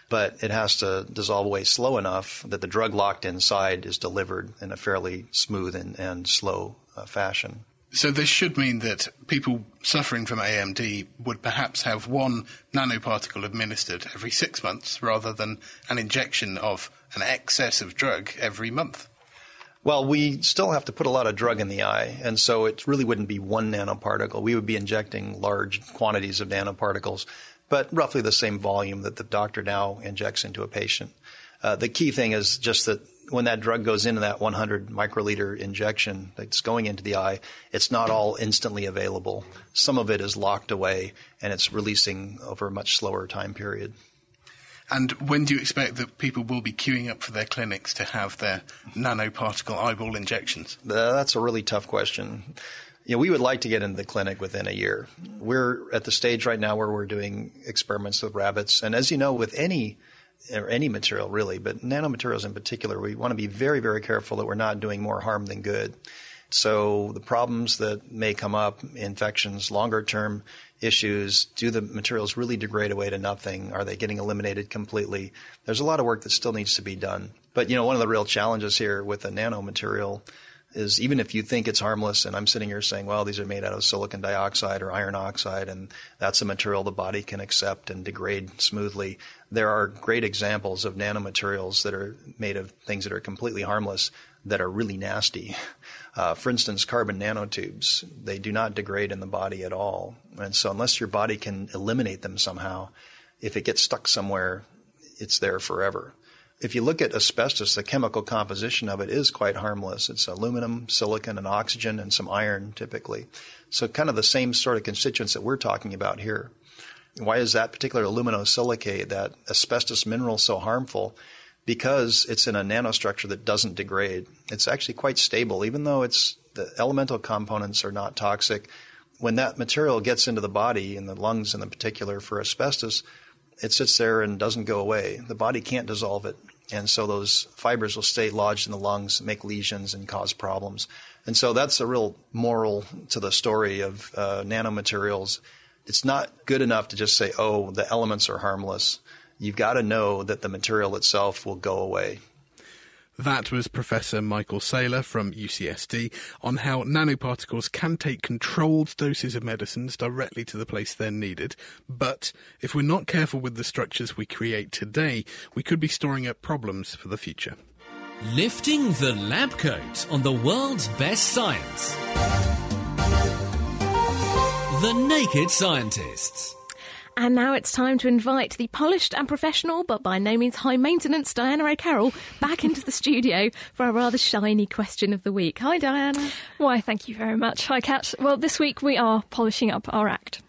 But it has to dissolve away slow enough that the drug locked inside is delivered in a fairly smooth and, and slow uh, fashion. So this should mean that people suffering from AMD would perhaps have one nanoparticle administered every six months rather than an injection of an excess of drug every month. Well, we still have to put a lot of drug in the eye, and so it really wouldn't be one nanoparticle. We would be injecting large quantities of nanoparticles, but roughly the same volume that the doctor now injects into a patient. Uh, the key thing is just that when that drug goes into that 100 microliter injection that's going into the eye, it's not all instantly available. Some of it is locked away and it's releasing over a much slower time period. And when do you expect that people will be queuing up for their clinics to have their nanoparticle eyeball injections? That's a really tough question. You know, we would like to get into the clinic within a year. We're at the stage right now where we're doing experiments with rabbits. And as you know, with any or any material really, but nanomaterials in particular, we want to be very, very careful that we're not doing more harm than good. So the problems that may come up, infections, longer term issues, do the materials really degrade away to nothing? Are they getting eliminated completely? There's a lot of work that still needs to be done. But you know, one of the real challenges here with a nanomaterial is even if you think it's harmless, and I'm sitting here saying, well, these are made out of silicon dioxide or iron oxide, and that's a material the body can accept and degrade smoothly. There are great examples of nanomaterials that are made of things that are completely harmless that are really nasty. Uh, for instance, carbon nanotubes, they do not degrade in the body at all. And so, unless your body can eliminate them somehow, if it gets stuck somewhere, it's there forever. If you look at asbestos, the chemical composition of it is quite harmless. It's aluminum, silicon, and oxygen, and some iron typically. So, kind of the same sort of constituents that we're talking about here. Why is that particular aluminosilicate, that asbestos mineral, so harmful? Because it's in a nanostructure that doesn't degrade. It's actually quite stable, even though it's the elemental components are not toxic. When that material gets into the body, in the lungs in the particular for asbestos, it sits there and doesn't go away. The body can't dissolve it. And so those fibers will stay lodged in the lungs, make lesions, and cause problems. And so that's a real moral to the story of uh, nanomaterials. It's not good enough to just say, oh, the elements are harmless. You've got to know that the material itself will go away. That was Professor Michael Sailor from UCSD on how nanoparticles can take controlled doses of medicines directly to the place they're needed. But if we're not careful with the structures we create today, we could be storing up problems for the future. Lifting the lab coat on the world's best science. The Naked Scientists. And now it's time to invite the polished and professional, but by no means high maintenance, Diana O'Carroll back into the studio for a rather shiny question of the week. Hi, Diana. Why, thank you very much. Hi, Kat. Well, this week we are polishing up our act.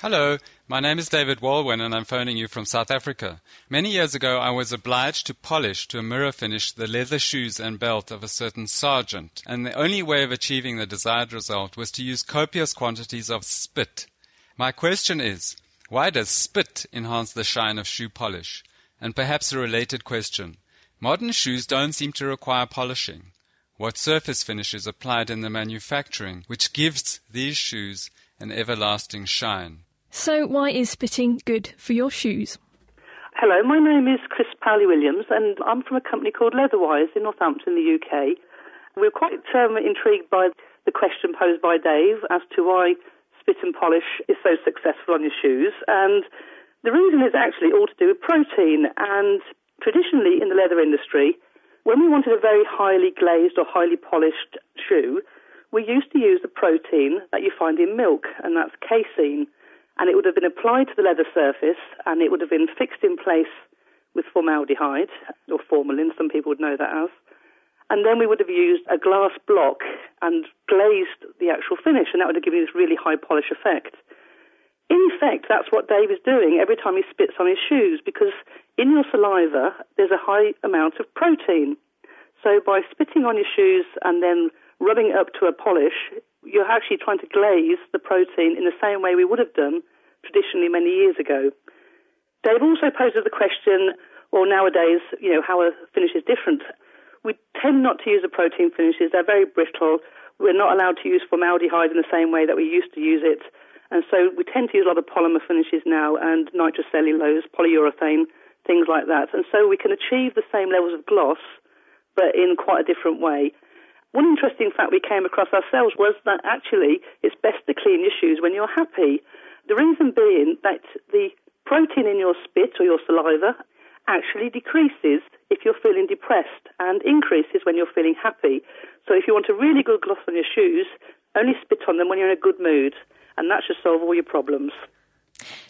Hello, my name is David Walwyn and I'm phoning you from South Africa. Many years ago, I was obliged to polish to a mirror finish the leather shoes and belt of a certain sergeant, and the only way of achieving the desired result was to use copious quantities of spit. My question is, why does spit enhance the shine of shoe polish? And perhaps a related question. Modern shoes don't seem to require polishing. What surface finish is applied in the manufacturing which gives these shoes an everlasting shine? So, why is spitting good for your shoes? Hello, my name is Chris Powley Williams, and I'm from a company called Leatherwise in Northampton, the UK. We're quite um, intrigued by the question posed by Dave as to why spit and polish is so successful on your shoes. And the reason is actually all to do with protein. And traditionally in the leather industry, when we wanted a very highly glazed or highly polished shoe, we used to use the protein that you find in milk, and that's casein. And it would have been applied to the leather surface, and it would have been fixed in place with formaldehyde, or formalin, some people would know that as. And then we would have used a glass block and glazed the actual finish, and that would have given you this really high polish effect. In effect, that's what Dave is doing every time he spits on his shoes, because in your saliva, there's a high amount of protein. So by spitting on your shoes and then rubbing up to a polish, you're actually trying to glaze the protein in the same way we would have done traditionally many years ago. Dave also poses the question, well, nowadays, you know, how a finish is different. We tend not to use the protein finishes. They're very brittle. We're not allowed to use formaldehyde in the same way that we used to use it. And so we tend to use a lot of polymer finishes now and nitrocellulose, polyurethane, things like that. And so we can achieve the same levels of gloss, but in quite a different way. One interesting fact we came across ourselves was that actually it's best to clean your shoes when you're happy. The reason being that the protein in your spit or your saliva actually decreases if you're feeling depressed and increases when you're feeling happy. So if you want a really good gloss on your shoes, only spit on them when you're in a good mood, and that should solve all your problems.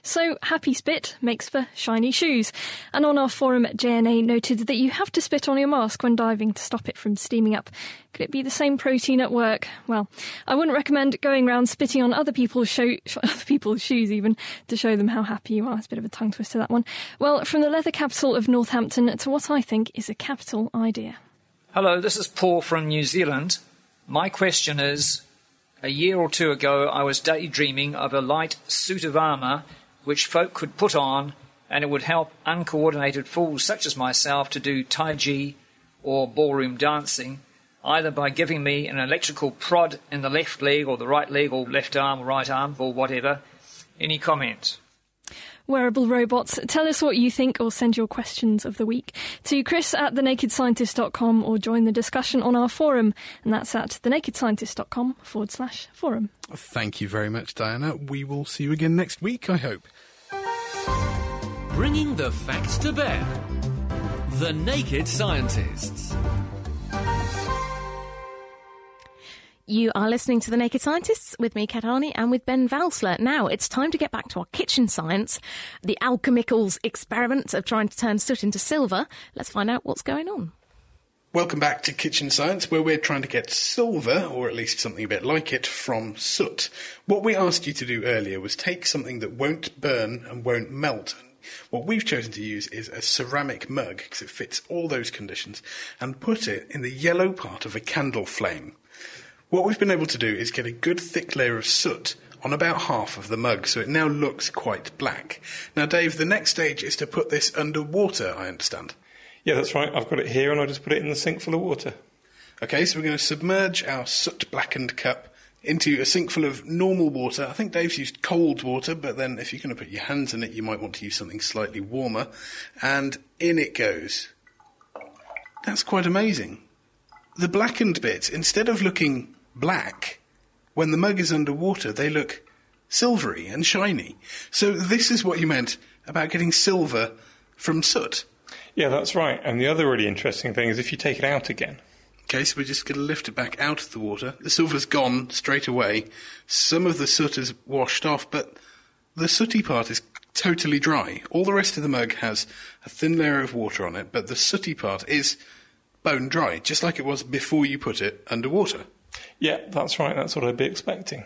So, happy spit makes for shiny shoes. And on our forum, JNA noted that you have to spit on your mask when diving to stop it from steaming up. Could it be the same protein at work? Well, I wouldn't recommend going around spitting on other people's, show, other people's shoes even to show them how happy you are. It's a bit of a tongue twister, that one. Well, from the leather capital of Northampton to what I think is a capital idea. Hello, this is Paul from New Zealand. My question is a year or two ago, I was daydreaming of a light suit of armour which folk could put on, and it would help uncoordinated fools such as myself to do Tai Chi or ballroom dancing, either by giving me an electrical prod in the left leg or the right leg or left arm or right arm or whatever. Any comments? Wearable robots. Tell us what you think or send your questions of the week to chris at thenakedscientist.com or join the discussion on our forum. And that's at thenakedscientist.com forward slash forum. Thank you very much, Diana. We will see you again next week, I hope. Bringing the facts to bear. The Naked Scientists. You are listening to The Naked Scientists with me, Kat Arney, and with Ben Valsler. Now, it's time to get back to our kitchen science, the alchemicals experiment of trying to turn soot into silver. Let's find out what's going on. Welcome back to Kitchen Science, where we're trying to get silver, or at least something a bit like it, from soot. What we asked you to do earlier was take something that won't burn and won't melt. What we've chosen to use is a ceramic mug, because it fits all those conditions, and put it in the yellow part of a candle flame. What we've been able to do is get a good thick layer of soot on about half of the mug, so it now looks quite black. Now, Dave, the next stage is to put this under water, I understand. Yeah, that's right. I've got it here and I just put it in the sink full of water. Okay, so we're going to submerge our soot blackened cup into a sink full of normal water. I think Dave's used cold water, but then if you're going to put your hands in it, you might want to use something slightly warmer. And in it goes. That's quite amazing. The blackened bit, instead of looking black, when the mug is underwater, they look silvery and shiny. So this is what you meant about getting silver from soot. Yeah, that's right. And the other really interesting thing is if you take it out again. Okay, so we're just going to lift it back out of the water. The silver's gone straight away. Some of the soot is washed off, but the sooty part is totally dry. All the rest of the mug has a thin layer of water on it, but the sooty part is bone dry, just like it was before you put it underwater. Yeah, that's right. That's what I'd be expecting.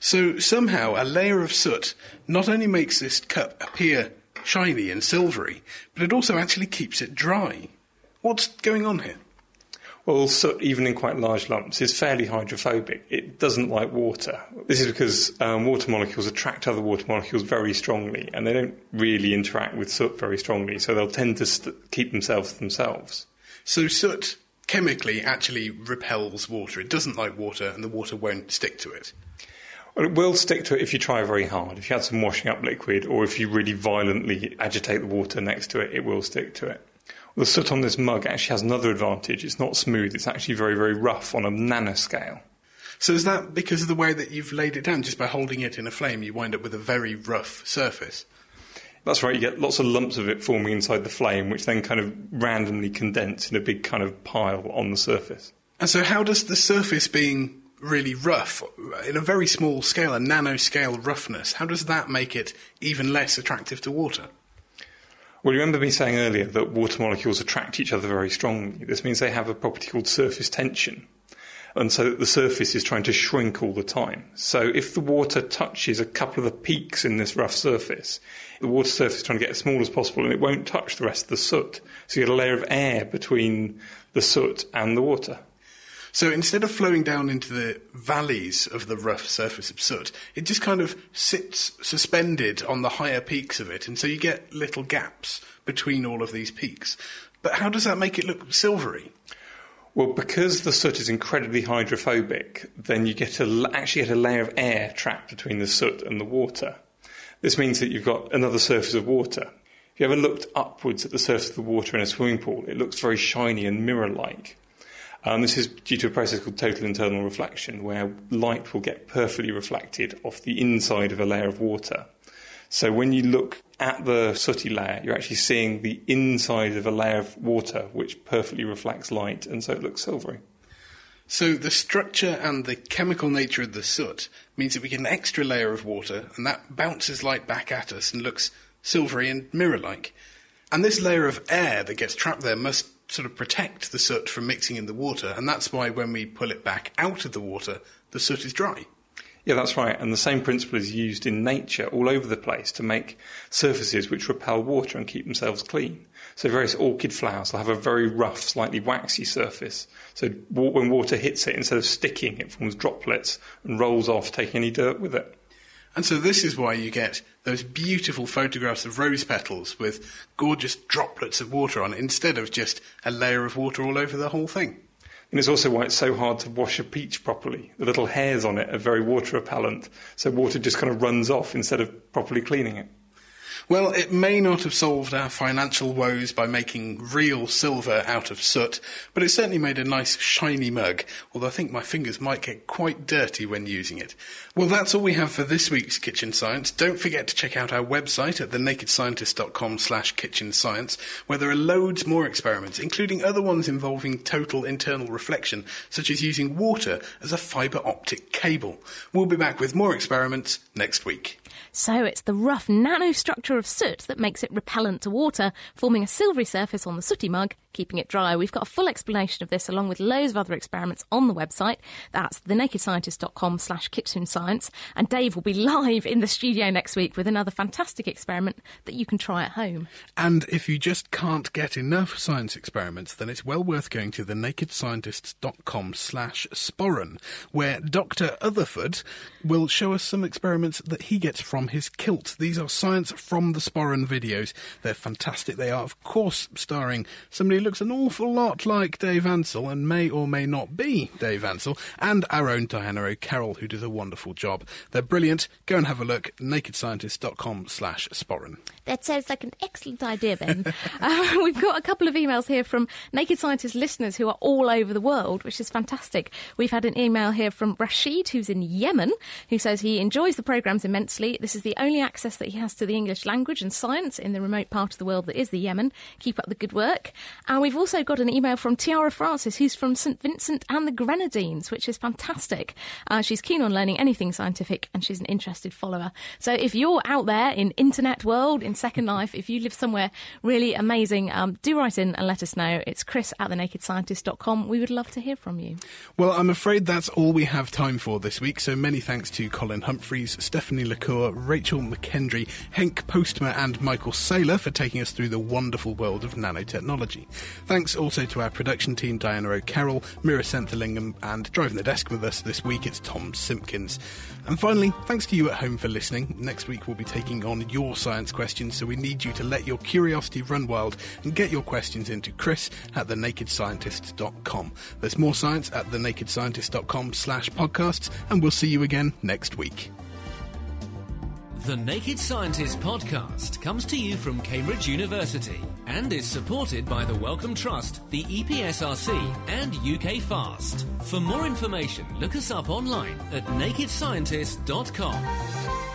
So somehow a layer of soot not only makes this cup appear shiny and silvery, but it also actually keeps it dry. What's going on here? Well, soot, even in quite large lumps, is fairly hydrophobic. It doesn't like water. This is because um, water molecules attract other water molecules very strongly, and they don't really interact with soot very strongly, so they'll tend to st- keep themselves themselves. So soot chemically actually repels water. It doesn't like water, and the water won't stick to it. Well, it will stick to it if you try very hard. If you add some washing up liquid, or if you really violently agitate the water next to it, it will stick to it. The soot on this mug actually has another advantage. It's not smooth, it's actually very, very rough on a nanoscale. So is that because of the way that you've laid it down? Just by holding it in a flame, you wind up with a very rough surface? That's right, you get lots of lumps of it forming inside the flame, which then kind of randomly condense in a big kind of pile on the surface. And so, how does the surface being really rough, in a very small scale, a nanoscale roughness, how does that make it even less attractive to water? Well, you remember me saying earlier that water molecules attract each other very strongly. This means they have a property called surface tension. And so the surface is trying to shrink all the time. So if the water touches a couple of the peaks in this rough surface, the water surface is trying to get as small as possible and it won't touch the rest of the soot. So you get a layer of air between the soot and the water. So instead of flowing down into the valleys of the rough surface of soot, it just kind of sits suspended on the higher peaks of it, and so you get little gaps between all of these peaks. But how does that make it look silvery? Well, because the soot is incredibly hydrophobic, then you get a, actually get a layer of air trapped between the soot and the water. This means that you've got another surface of water. If you ever looked upwards at the surface of the water in a swimming pool, it looks very shiny and mirror-like. Um, this is due to a process called total internal reflection, where light will get perfectly reflected off the inside of a layer of water. So when you look at the sooty layer, you're actually seeing the inside of a layer of water which perfectly reflects light, and so it looks silvery. So the structure and the chemical nature of the soot means that we get an extra layer of water, and that bounces light back at us and looks silvery and mirror-like. And this layer of air that gets trapped there must sort of protect the soot from mixing in the water, and that's why when we pull it back out of the water, the soot is dry. Yeah, that's right. And the same principle is used in nature all over the place to make surfaces which repel water and keep themselves clean. So various orchid flowers will have a very rough, slightly waxy surface. So when water hits it, instead of sticking, it forms droplets and rolls off, taking any dirt with it. And so this is why you get those beautiful photographs of rose petals with gorgeous droplets of water on it instead of just a layer of water all over the whole thing. And it's also why it's so hard to wash a peach properly. The little hairs on it are very water repellent, so water just kind of runs off instead of properly cleaning it. Well, it may not have solved our financial woes by making real silver out of soot, but it certainly made a nice shiny mug, although I think my fingers might get quite dirty when using it. Well, that's all we have for this week's Kitchen Science. Don't forget to check out our website at thenakedscientist.com slash kitchen science, where there are loads more experiments, including other ones involving total internal reflection, such as using water as a fibre optic cable. We'll be back with more experiments next week. So it's the rough nanostructure of soot that makes it repellent to water, forming a silvery surface on the sooty mug, keeping it dry. We've got a full explanation of this along with loads of other experiments on the website. That's thenakedscientist.com slash kitchen science. And Dave will be live in the studio next week with another fantastic experiment that you can try at home. And if you just can't get enough science experiments, then it's well worth going to thenakedscientists.com slash sporran, where Dr. Otherford will show us some experiments that he gets from his kilt. These are science from the Sporran videos. They're fantastic. They are, of course, starring somebody who looks an awful lot like Dave Ansell and may or may not be Dave Ansell, and our own Diana O'Carroll, who does a wonderful job. They're brilliant. Go and have a look. nakedscientist.com slash Sporran. That sounds like an excellent idea, Ben. uh, we've got a couple of emails here from Naked Scientist listeners who are all over the world, which is fantastic. We've had an email here from Rashid, who's in Yemen, who says he enjoys the programmes immensely. This is the only access that he has to the English language and science in the remote part of the world that is the Yemen. Keep up the good work. And we've also got an email from Tiara Francis, who's from St Vincent and the Grenadines, which is fantastic. Uh, she's keen on learning anything scientific and she's an interested follower. So if you're out there in internet world, in Second Life, if you live somewhere really amazing, um, do write in and let us know. It's chris at thenakedscientist.com. We would love to hear from you. Well, I'm afraid that's all we have time for this week, so many thanks to Colin Humphreys, Stephanie Lacour, Rachel McKendry, Henk Postma, and Michael Sailor for taking us through the wonderful world of nanotechnology. Thanks also to our production team, Diana O'Carroll, Meera Senthilingam, and driving the desk with us this week, it's Tom Simpkins. And finally, thanks to you at home for listening. Next week we'll be taking on your science questions, so we need you to let your curiosity run wild and get your questions into chris at thenakedscientist.com. There's more science at thenakedscientist.com slash podcasts, and we'll see you again next week. The Naked Scientist podcast comes to you from Cambridge University and is supported by the Wellcome Trust, the EPSRC, and UK Fast. For more information, look us up online at nakedscientist.com.